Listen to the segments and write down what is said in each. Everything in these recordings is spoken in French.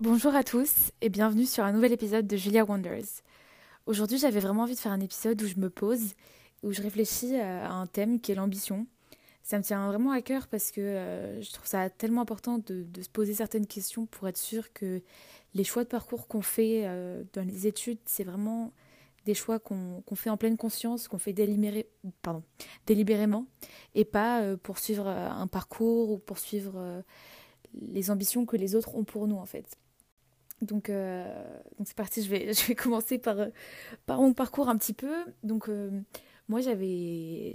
Bonjour à tous et bienvenue sur un nouvel épisode de Julia Wonders. Aujourd'hui, j'avais vraiment envie de faire un épisode où je me pose, où je réfléchis à un thème qui est l'ambition. Ça me tient vraiment à cœur parce que euh, je trouve ça tellement important de, se poser certaines questions pour être sûr que les choix de parcours qu'on fait euh, dans les études, c'est vraiment des choix qu'on fait en pleine conscience, qu'on fait délibérément, et pas euh, pour suivre un parcours ou pour suivre les ambitions que les autres ont pour nous en fait. Donc, donc c'est parti, je vais, je vais commencer par, par mon parcours un petit peu. Donc moi j'avais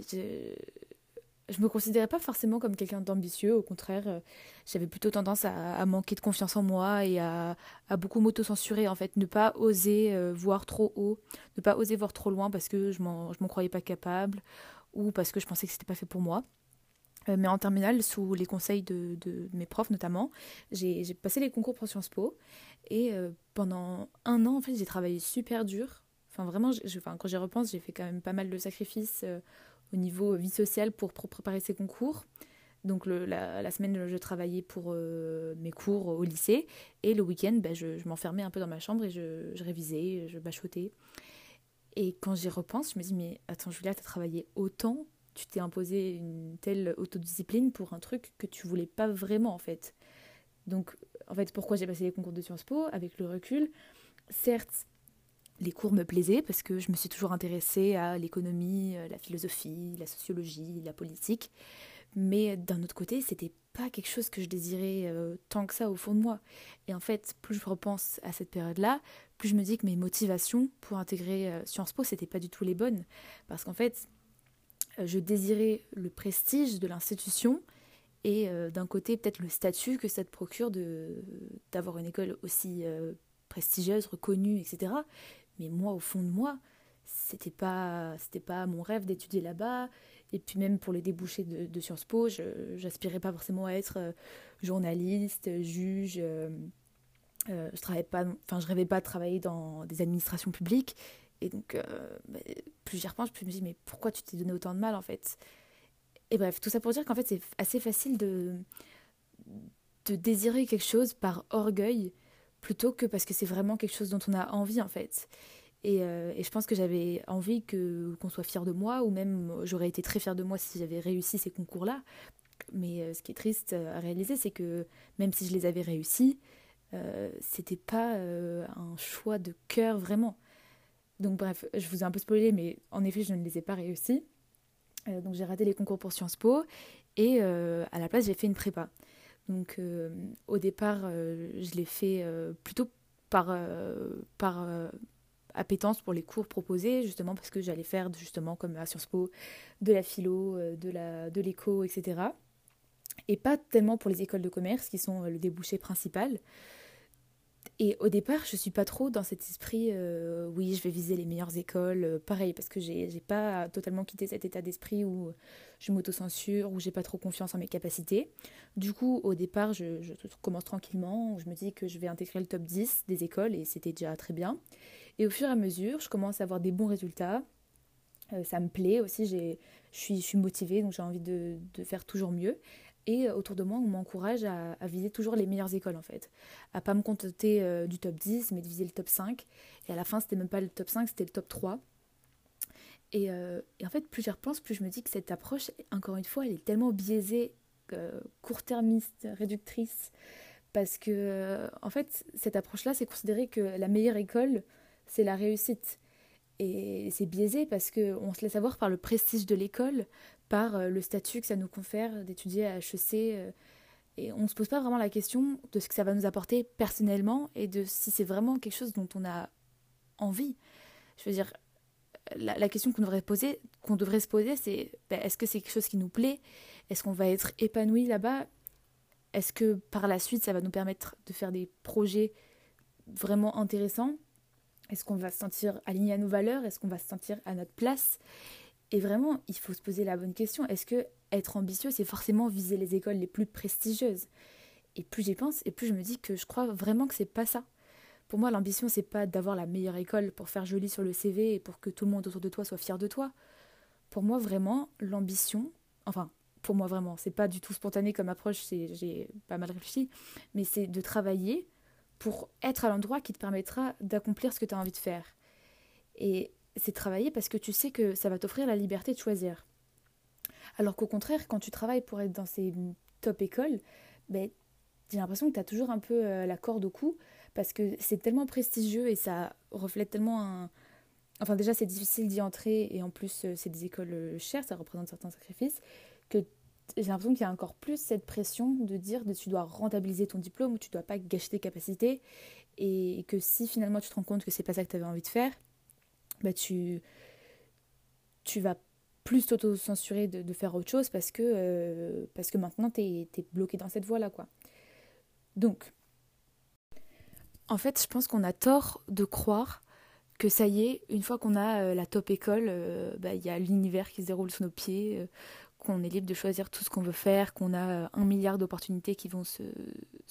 je me considérais pas forcément comme quelqu'un d'ambitieux, au contraire, euh, j'avais plutôt tendance à, manquer de confiance en moi et à, beaucoup m'auto-censurer, en fait, ne pas oser euh, voir trop haut, ne pas oser voir trop loin parce que je m'en croyais pas capable ou parce que je pensais que c'était pas fait pour moi. Euh, mais en terminale, sous les conseils de, mes profs notamment, j'ai passé les concours pour Sciences Po et pendant un an, en fait, j'ai travaillé super dur. Enfin, vraiment, enfin, quand j'y repense, j'ai fait quand même pas mal de sacrifices au niveau vie sociale pour, préparer ces concours. Donc la, semaine, je travaillais pour euh, mes cours au lycée et le week-end, ben, je, m'enfermais un peu dans ma chambre et je, révisais, je bachotais. Et quand j'y repense, je me dis, mais attends Julia, tu as travaillé autant, tu t'es imposé une telle autodiscipline pour un truc que tu voulais pas vraiment en fait. Donc en fait, pourquoi j'ai passé les concours de Sciences Po avec le recul Certes, les cours me plaisaient parce que je me suis toujours intéressée à l'économie, euh, la philosophie, la sociologie, la politique. Mais d'un autre côté, c'était pas quelque chose que je désirais euh, tant que ça au fond de moi. Et en fait, plus je repense à cette période-là, plus je me dis que mes motivations pour intégrer euh, Sciences Po, c'était pas du tout les bonnes. Parce qu'en fait, je désirais le prestige de l'institution et d'un côté, peut-être le statut que ça te procure d'avoir une école aussi prestigieuse, reconnue, etc. Mais moi, au fond de moi, c'était pas, c'était pas mon rêve d'étudier là-bas. Et puis même pour les débouchés de, Sciences Po, je n'aspirais pas forcément à être euh, journaliste, juge. Euh, euh, je travaillais enfin je rêvais pas de travailler dans des administrations publiques. Et donc, bah, plus je me dis mais pourquoi tu t'es donné autant de mal en fait? Et bref, tout ça pour dire qu'en fait c'est assez facile de désirer quelque chose par orgueil plutôt que parce que c'est vraiment quelque chose dont on a envie en fait. Et, euh, je pense que j'avais envie que qu'on soit fier de moi, ou même j'aurais été très fière de moi si j'avais réussi ces concours-là. Mais euh, ce qui est triste à réaliser, c'est que même si je les avais réussis, euh, c'était pas un choix de cœur vraiment. Donc bref, je vous ai un peu spoilé, mais en effet, je ne les ai pas réussis. Donc j'ai raté les concours pour Sciences Po et à la place, j'ai fait une prépa. Donc euh, au départ, euh, je l'ai fait euh, plutôt par, par appétence pour les cours proposés, justement parce que j'allais faire justement comme à Sciences Po, de la philo, de la de l'éco, etc. Et pas tellement pour les écoles de commerce qui sont le débouché principal. Et au départ, je suis pas trop dans cet esprit, euh, oui, je vais viser les meilleures écoles, euh, pareil, parce que j'ai, pas totalement quitté cet état d'esprit où je m'auto-censure, où j'ai pas trop confiance en mes capacités. Du coup, au départ, je, commence tranquillement, je me dis que je vais intégrer le top 10 des écoles et c'était déjà très bien. Et au fur et à mesure, je commence à avoir des bons résultats. Euh, ça me plaît aussi, je, suis, je suis motivée, donc j'ai envie de faire toujours mieux. Et euh, autour de moi, on m'encourage à, viser toujours les meilleures écoles en fait. À pas me contenter euh, du top 10, mais de viser le top 5. Et à la fin, c'était même pas le top 5, c'était le top 3. Euh, et, en fait, plus j'y repense, plus je me dis que cette approche, encore une fois, elle est tellement biaisée, court-termiste, réductrice. Parce que, en fait, cette approche-là, c'est considérer que la meilleure école, c'est la réussite. Et c'est biaisé parce qu'on se laisse avoir par le prestige de l'école, par euh, le statut que ça nous confère d'étudier à HEC. Euh, et on ne se pose pas vraiment la question de ce que ça va nous apporter personnellement et de si c'est vraiment quelque chose dont on a envie. Je veux dire, la, question qu'on devrait, poser, devrait se poser, c'est ben, est-ce que c'est quelque chose qui nous plaît? Est-ce qu'on va être épanoui là-bas? Est-ce que par la suite, ça va nous permettre de faire des projets vraiment intéressants? Est-ce qu'on va se sentir aligné à nos valeurs? Est-ce qu'on va se sentir à notre place? Et vraiment, il faut se poser la bonne question. Est-ce que être ambitieux, c'est forcément viser les écoles les plus prestigieuses? Et plus j'y pense, et plus je me dis que je crois vraiment que c'est pas ça. Pour moi, l'ambition, c'est pas d'avoir la meilleure école pour faire joli sur le CV et pour que tout le monde autour de toi soit fier de toi. Pour moi, vraiment, l'ambition, enfin, pour moi vraiment, c'est pas du tout spontané comme approche, j'ai pas mal réfléchi, mais c'est de travailler pour être à l'endroit qui te permettra d'accomplir ce que tu as envie de faire. Et c'est travailler parce que tu sais que ça va t'offrir la liberté de choisir. Alors qu'au contraire, quand tu travailles pour être dans ces top écoles, ben, j'ai l'impression que tu as toujours un peu euh, la corde au cou parce que c'est tellement prestigieux et ça reflète tellement un. Enfin, déjà, c'est difficile d'y entrer et en plus, euh, c'est des écoles euh, chères, ça représente certains sacrifices, que j'ai l'impression qu'il y a encore plus cette pression de dire que tu dois rentabiliser ton diplôme tu dois pas gâcher tes capacités et que si finalement tu te rends compte que c'est pas ça que tu avais envie de faire, bah tu, tu vas plus t'auto-censurer de, faire autre chose parce que, euh, parce que maintenant tu es, bloqué dans cette voie-là. Donc, en fait, je pense qu'on a tort de croire que ça y est, une fois qu'on a euh, la top école, euh, bah, il y a l'univers qui se déroule sous nos pieds, qu'on est libre de choisir tout ce qu'on veut faire, qu'on a euh, un milliard d'opportunités qui vont se,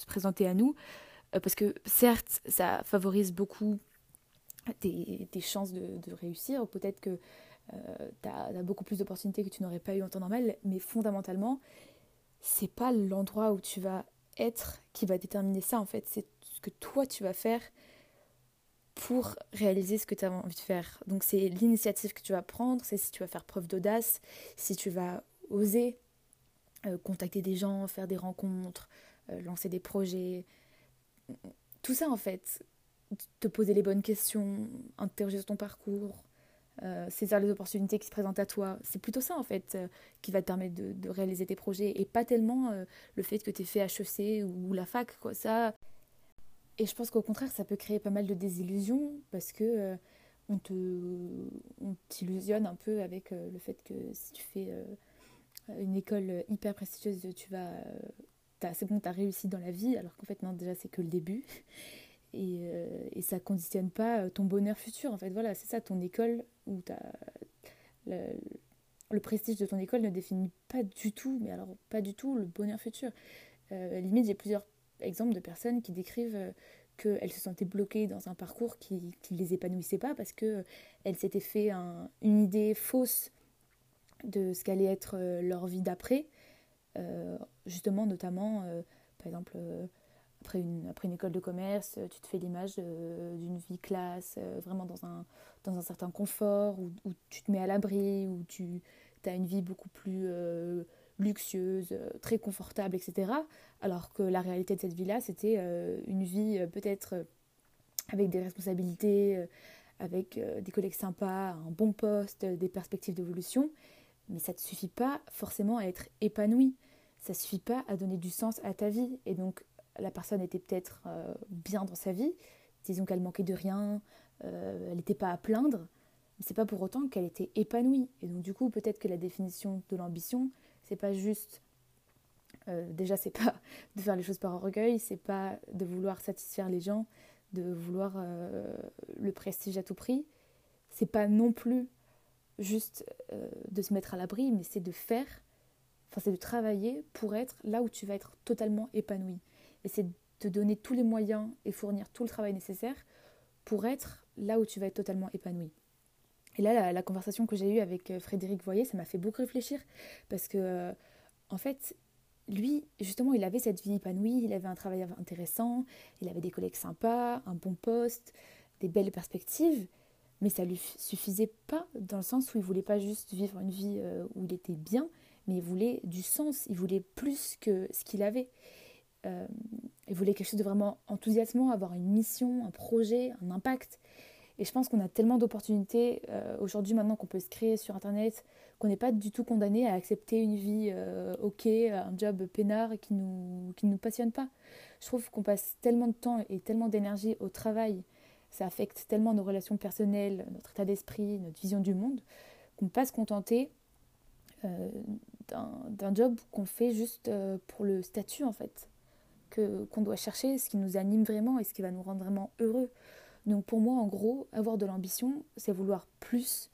présenter à nous. Euh, parce que certes, ça favorise beaucoup tes, chances de, réussir. Peut-être que euh, tu as, beaucoup plus d'opportunités que tu n'aurais pas eu en temps normal, mais fondamentalement, c'est pas l'endroit où tu vas être qui va déterminer ça en fait, c'est ce que toi tu vas faire pour réaliser ce que tu as envie de faire. Donc c'est l'initiative que tu vas prendre, c'est si tu vas faire preuve d'audace, si tu vas oser euh, contacter des gens, faire des rencontres, euh, lancer des projets. Tout ça en fait, te poser les bonnes questions, interroger sur ton parcours, euh, saisir les opportunités qui se présentent à toi. C'est plutôt ça en fait qui va te permettre de, réaliser tes projets et pas tellement le fait que tu aies fait HEC ou, la fac. Quoi. Ça... Et je pense qu'au contraire, ça peut créer pas mal de désillusions parce que on te on t'illusionne un peu avec le fait que si tu fais une école hyper prestigieuse, tu vas. C'est bon, tu as réussi dans la vie, alors qu'en fait, non, déjà, c'est que le début. Et, euh, et ça conditionne pas ton bonheur futur, en fait. Voilà, c'est ça, ton école, où le, le, prestige de ton école ne définit pas du tout, mais alors pas du tout, le bonheur futur. Euh, limite, j'ai plusieurs exemples de personnes qui décrivent euh, qu'elles se sentaient bloquées dans un parcours qui ne les épanouissait pas parce qu'elles s'étaient fait une idée fausse de ce qu'allait être euh, leur vie d'après, euh, justement notamment, euh, par exemple, après une, après une école de commerce, tu te fais l'image d'une vie classe, vraiment dans un, dans un certain confort, où, où tu te mets à l'abri, où tu as une vie beaucoup plus luxueuse, très confortable, etc. Alors que la réalité de cette vie-là, c'était une vie peut-être avec des responsabilités, avec des collègues sympas, un bon poste, des perspectives d'évolution. Mais ça ne suffit pas forcément à être épanoui. Ça ne suffit pas à donner du sens à ta vie. Et donc, la personne était peut-être euh, bien dans sa vie. Disons qu'elle manquait de rien, euh, elle n'était pas à plaindre. Mais c'est pas pour autant qu'elle était épanouie. Et donc, du coup, peut-être que la définition de l'ambition, c'est pas juste. Euh, déjà, c'est pas de faire les choses par orgueil, c'est pas de vouloir satisfaire les gens, de vouloir le prestige à tout prix. C'est pas non plus juste euh, de se mettre à l'abri, mais c'est de faire, enfin c'est de travailler pour être là où tu vas être totalement épanoui. Et c'est de te donner tous les moyens et fournir tout le travail nécessaire pour être là où tu vas être totalement épanoui. Et là, la, conversation que j'ai eue avec euh, Frédéric Voyer, ça m'a fait beaucoup réfléchir parce que, euh, en fait, lui, justement, il avait cette vie épanouie, il avait un travail intéressant, il avait des collègues sympas, un bon poste, des belles perspectives mais ça lui suffisait pas dans le sens où il voulait pas juste vivre une vie euh, où il était bien, mais il voulait du sens, il voulait plus que ce qu'il avait. Euh, il voulait quelque chose de vraiment enthousiasmant, avoir une mission, un projet, un impact. Et je pense qu'on a tellement d'opportunités euh, aujourd'hui maintenant qu'on peut se créer sur Internet, qu'on n'est pas du tout condamné à accepter une vie ok, un job peinard qui nous, qui nous passionne pas. Je trouve qu'on passe tellement de temps et tellement d'énergie au travail ça affecte tellement nos relations personnelles, notre état d'esprit, notre vision du monde, qu'on ne peut pas se contenter euh, d'un job qu'on fait juste euh, pour le statut en fait, que qu'on doit chercher ce qui nous anime vraiment et ce qui va nous rendre vraiment heureux. Donc pour moi, en gros, avoir de l'ambition, c'est vouloir plus,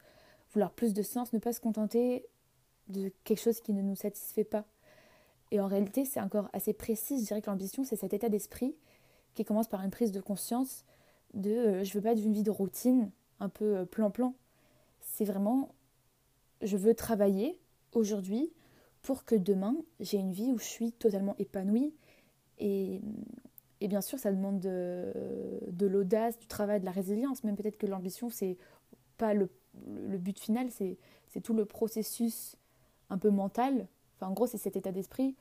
vouloir plus de sens, ne pas se contenter de quelque chose qui ne nous satisfait pas. Et en réalité, c'est encore assez précis. Je dirais que l'ambition, c'est cet état d'esprit qui commence par une prise de conscience de euh, je veux pas d'une vie de routine un peu euh, plan-plan. C'est vraiment je veux travailler aujourd'hui pour que demain j'ai une vie où je suis totalement épanouie et, Et bien sûr, ça demande de, de l'audace, du travail, de la résilience. Même peut-être que l'ambition, c'est pas le, le, but final, c'est tout le processus un peu mental. Enfin, en gros, c'est cet état d'esprit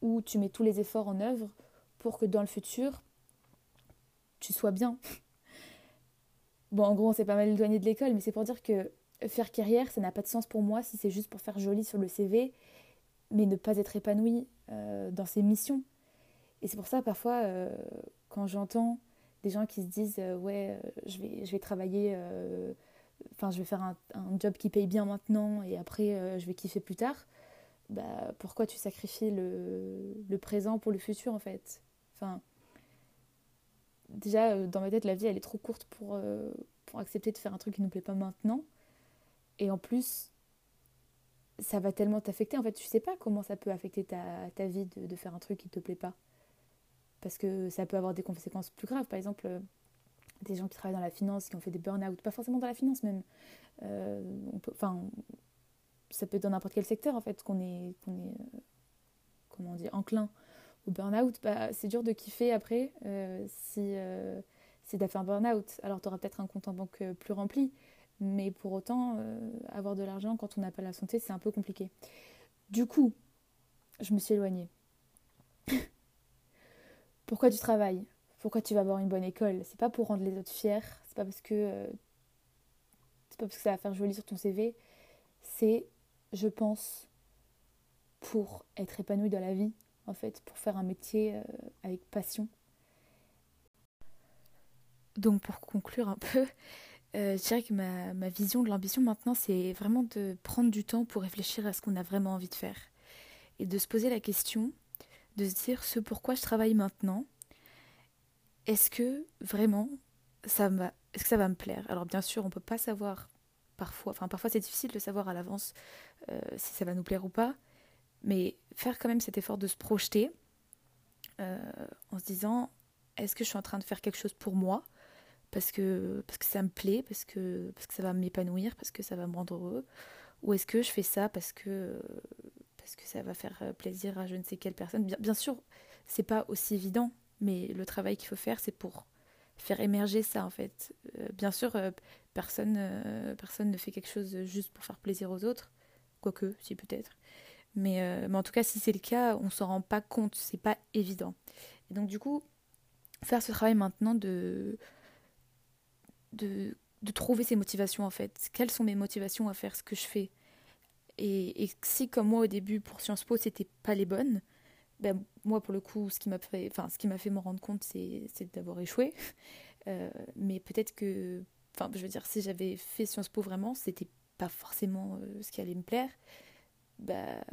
où tu mets tous les efforts en œuvre pour que dans le futur, tu sois bien. Bon, en gros, on s'est pas mal éloigné de l'école, mais c'est pour dire que faire carrière, ça n'a pas de sens pour moi si c'est juste pour faire joli sur le CV, mais ne pas être épanoui euh, dans ses missions. Et c'est pour ça, parfois, euh, quand j'entends des gens qui se disent euh, Ouais, je, vais, je vais travailler, enfin, je vais faire un, job qui paye bien maintenant et après, je vais kiffer plus tard, bah, pourquoi tu sacrifies le, le présent pour le futur, en fait? Enfin déjà, euh, dans ma tête, la vie, elle est trop courte pour, euh, pour accepter de faire un truc qui ne nous plaît pas maintenant. Et en plus, ça va tellement t'affecter. En fait, tu sais pas comment ça peut affecter ta, ta vie de, de, faire un truc qui te plaît pas. Parce que ça peut avoir des conséquences plus graves. Par exemple, euh, des gens qui travaillent dans la finance, qui ont fait des burn-out, pas forcément dans la finance même. Enfin, ça peut être dans n'importe quel secteur, en fait, qu'on est, qu'on est comment enclin au burn-out, bah, c'est dur de kiffer après euh, si, euh, si tu as un burn-out. Alors tu auras peut-être un compte en banque euh, plus rempli, mais pour autant, avoir de l'argent quand on n'a pas la santé, c'est un peu compliqué. Du coup, je me suis éloignée. Pourquoi tu travailles? Pourquoi tu vas avoir une bonne école? C'est pas pour rendre les autres fiers, c'est pas parce que c'est pas parce que ça va faire joli sur ton CV, c'est, je pense, pour être épanoui dans la vie, en fait, pour faire un métier euh, avec passion. Donc pour conclure un peu, euh, je dirais que ma, vision de l'ambition maintenant, c'est vraiment de prendre du temps pour réfléchir à ce qu'on a vraiment envie de faire. Et de se poser la question, de se dire ce pourquoi je travaille maintenant, est-ce que vraiment ça va, est-ce que ça va me plaire? Alors bien sûr, on ne peut pas savoir parfois, enfin parfois c'est difficile de savoir à l'avance euh, si ça va nous plaire ou pas, mais faire quand même cet effort de se projeter euh, en se disant est-ce que je suis en train de faire quelque chose pour moi? Parce que, ça me plaît, parce que, ça va m'épanouir, parce que ça va me rendre heureux Ou est-ce que je fais ça parce que, parce que ça va faire plaisir à je ne sais quelle personne? Bien, sûr, c'est pas aussi évident, mais le travail qu'il faut faire, c'est pour faire émerger ça en fait. Euh, bien sûr, euh, personne, personne ne fait quelque chose juste pour faire plaisir aux autres, quoique, si peut-être. Mais, euh, mais en tout cas, si c'est le cas, on s'en rend pas compte, c'est pas évident. Et donc, du coup, faire ce travail maintenant de, de, de trouver ses motivations en fait. Quelles sont mes motivations à faire ce que je fais? Et, et, si, comme moi au début, pour Sciences Po, c'était pas les bonnes, ben, moi pour le coup, ce qui m'a fait, enfin, ce qui m'a fait me rendre compte, c'est, d'avoir échoué. Euh, mais peut-être que, enfin, je veux dire, si j'avais fait Sciences Po vraiment, c'était pas forcément euh, ce qui allait me plaire bah,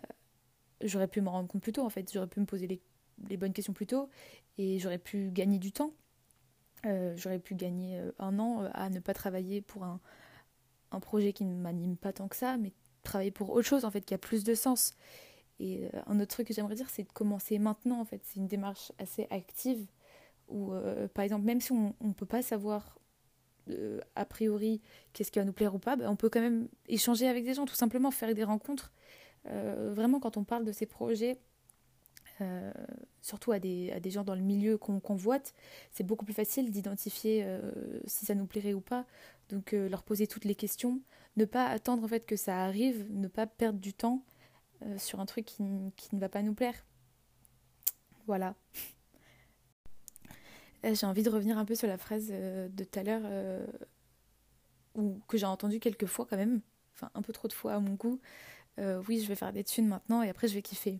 j'aurais pu me rendre compte plus tôt en fait, j'aurais pu me poser les, les, bonnes questions plus tôt et j'aurais pu gagner du temps. Euh, j'aurais pu gagner euh, un an euh, à ne pas travailler pour un, un projet qui ne m'anime pas tant que ça, mais travailler pour autre chose en fait qui a plus de sens. Et un autre truc que j'aimerais dire, c'est de commencer maintenant en fait. C'est une démarche assez active où, par exemple, même si on ne peut pas savoir a priori qu'est-ce qui va nous plaire ou pas, bah, on peut quand même échanger avec des gens, tout simplement faire des rencontres euh, vraiment, quand on parle de ces projets, euh, surtout à des, gens dans le milieu qu'on convoite, c'est beaucoup plus facile d'identifier euh, si ça nous plairait ou pas. Donc leur poser toutes les questions, ne pas attendre en fait que ça arrive, ne pas perdre du temps sur un truc qui, qui, ne va pas nous plaire. Voilà. J'ai envie de revenir un peu sur la phrase de tout à l'heure, ou que j'ai entendue quelques fois quand même, enfin un peu trop de fois à mon goût, euh, oui, je vais faire des thunes maintenant et après je vais kiffer.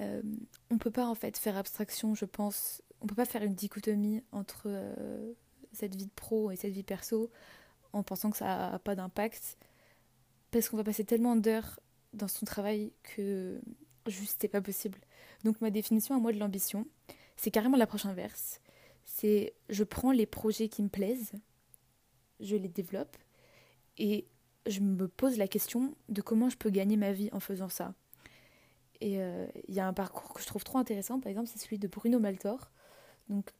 Euh, on peut pas en fait faire abstraction, je pense. On peut pas faire une dichotomie entre euh, cette vie de pro et cette vie perso en pensant que ça a pas d'impact. Parce qu'on va passer tellement d'heures dans son travail que juste c'est pas possible. Donc ma définition à moi de l'ambition, c'est carrément l'approche inverse. C'est je prends les projets qui me plaisent, je les développe et je me pose la question de comment je peux gagner ma vie en faisant ça. Et euh, il y a un parcours que je trouve trop intéressant, par exemple, c'est celui de Bruno Maltor. Donc,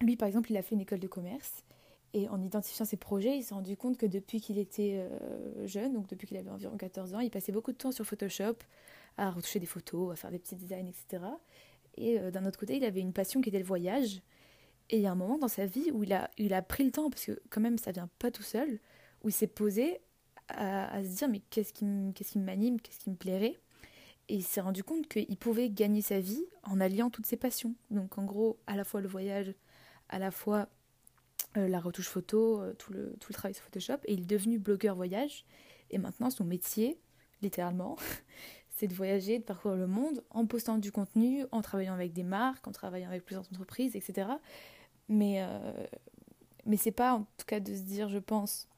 lui, par exemple, il a fait une école de commerce. Et en identifiant ses projets, il s'est rendu compte que depuis qu'il était euh, jeune, donc depuis qu'il avait environ 14 ans, il passait beaucoup de temps sur Photoshop à retoucher des photos, à faire des petits designs, etc. Et d'un autre côté, il avait une passion qui était le voyage. Et il y a un moment dans sa vie où il a, il a pris le temps, parce que quand même ça vient pas tout seul, où il s'est posé à, se dire mais qu'est-ce qui, m'anime, qu'est-ce qui me plairait? Et il s'est rendu compte qu'il pouvait gagner sa vie en alliant toutes ses passions. Donc en gros, à la fois le voyage, à la fois euh, la retouche photo, euh, tout, le, tout le travail sur Photoshop. Et il est devenu blogueur voyage. Et maintenant, son métier, littéralement, c'est de voyager, de parcourir le monde en postant du contenu, en travaillant avec des marques, en travaillant avec plusieurs entreprises, etc. Mais, euh, mais c'est pas en tout cas de se dire, je pense,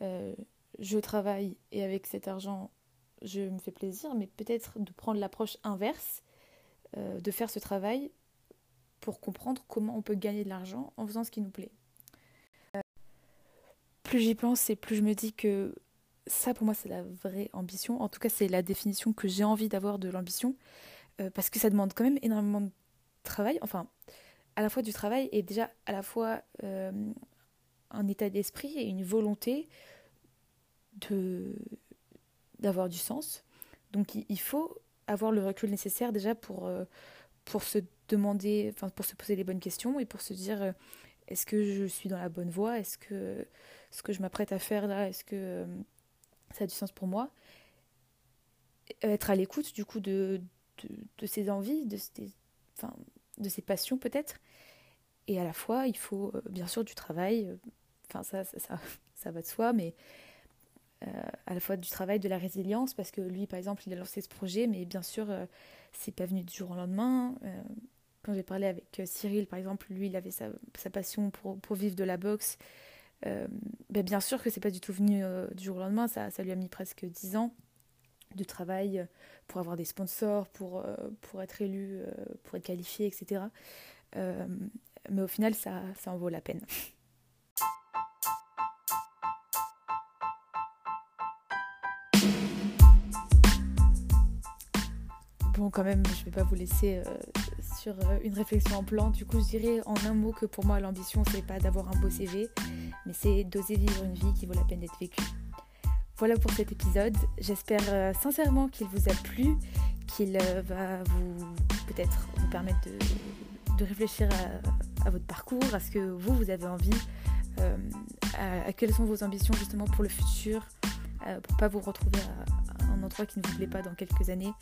euh, je travaille et avec cet argent, je me fais plaisir, mais peut-être de prendre l'approche inverse, euh, de faire ce travail pour comprendre comment on peut gagner de l'argent en faisant ce qui nous plaît. plus j'y pense et plus je me dis que ça pour moi c'est la vraie ambition. En tout cas c'est la définition que j'ai envie d'avoir de l'ambition. parce que ça demande quand même énormément de travail. Enfin, à la fois du travail et déjà à la fois euh, un état d'esprit et une volonté d'avoir du sens. Donc il faut avoir le recul nécessaire déjà pour, euh, pour se demander, enfin pour se poser les bonnes questions et pour se dire euh, est-ce que je suis dans la bonne voie? Est-ce que ce que je m'apprête à faire là, est-ce que ça a du sens pour moi? Être à l'écoute du coup de, de, de ses envies, de ses, enfin, de ses passions peut-être. Et à la fois, il faut euh, bien sûr du travail, euh, enfin ça, ça, ça, ça, va de soi, mais euh, à la fois du travail, de la résilience, parce que lui, par exemple, il a lancé ce projet, mais bien sûr, c'est pas venu du jour au lendemain. quand j'ai parlé avec Cyril, par exemple, lui, il avait sa, passion pour, pour, vivre de la boxe. Ben bien sûr que c'est pas du tout venu du jour au lendemain, ça, ça lui a mis presque dix ans de travail pour avoir des sponsors, pour, euh, pour être élu, euh, pour être qualifié, etc. Euh, mais au final, ça, ça en vaut la peine. Bon, quand même, je ne vais pas vous laisser sur une réflexion en plan. Du coup, je dirais en un mot que pour moi, l'ambition, c'est pas d'avoir un beau CV, mais c'est d'oser vivre une vie qui vaut la peine d'être vécue. Voilà pour cet épisode. J'espère euh, sincèrement qu'il vous a plu, qu'il euh, va vous peut-être vous permettre de, réfléchir à, votre parcours, à ce que vous, vous avez envie, euh, à, quelles sont vos ambitions justement pour le futur, pour pas vous retrouver à, endroit qui ne vous plaît pas dans quelques années.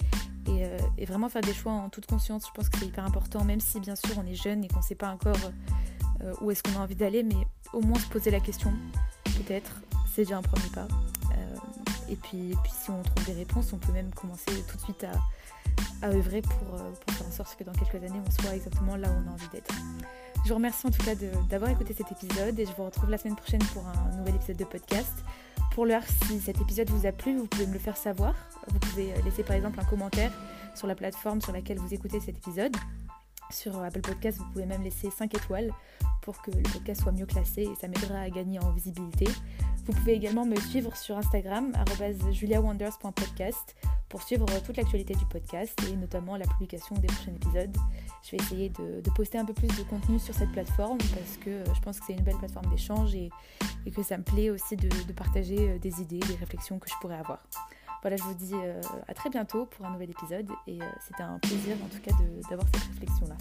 Et, et, vraiment faire des choix en toute conscience, je pense que c'est hyper important, même si bien sûr on est jeune et qu'on ne sait pas encore où est-ce qu'on a envie d'aller, mais au moins se poser la question, peut-être, c'est déjà un premier pas. Et puis, si on trouve des réponses, on peut même commencer tout de suite à, œuvrer euh, pour, faire en sorte que dans quelques années, on soit exactement là où on a envie d'être. Je vous remercie en tout cas d'avoir écouté cet épisode et je vous retrouve la semaine prochaine pour un nouvel épisode de podcast. Pour l'heure, si cet épisode vous a plu, vous pouvez me le faire savoir. Vous pouvez laisser par exemple un commentaire sur la plateforme sur laquelle vous écoutez cet épisode. Sur Apple Podcast, vous pouvez même laisser 5 étoiles pour que le podcast soit mieux classé et ça m'aidera à gagner en visibilité. Vous pouvez également me suivre sur Instagram, juliawonders.podcast, pour suivre toute l'actualité du podcast et notamment la publication des prochains épisodes. Je vais essayer de, poster un peu plus de contenu sur cette plateforme parce que je pense que c'est une belle plateforme d'échange et, que ça me plaît aussi de, partager euh, des idées, des réflexions que je pourrais avoir. Voilà, je vous dis euh, à très bientôt pour un nouvel épisode et euh, c'était un plaisir en tout cas d'avoir cette réflexion-là.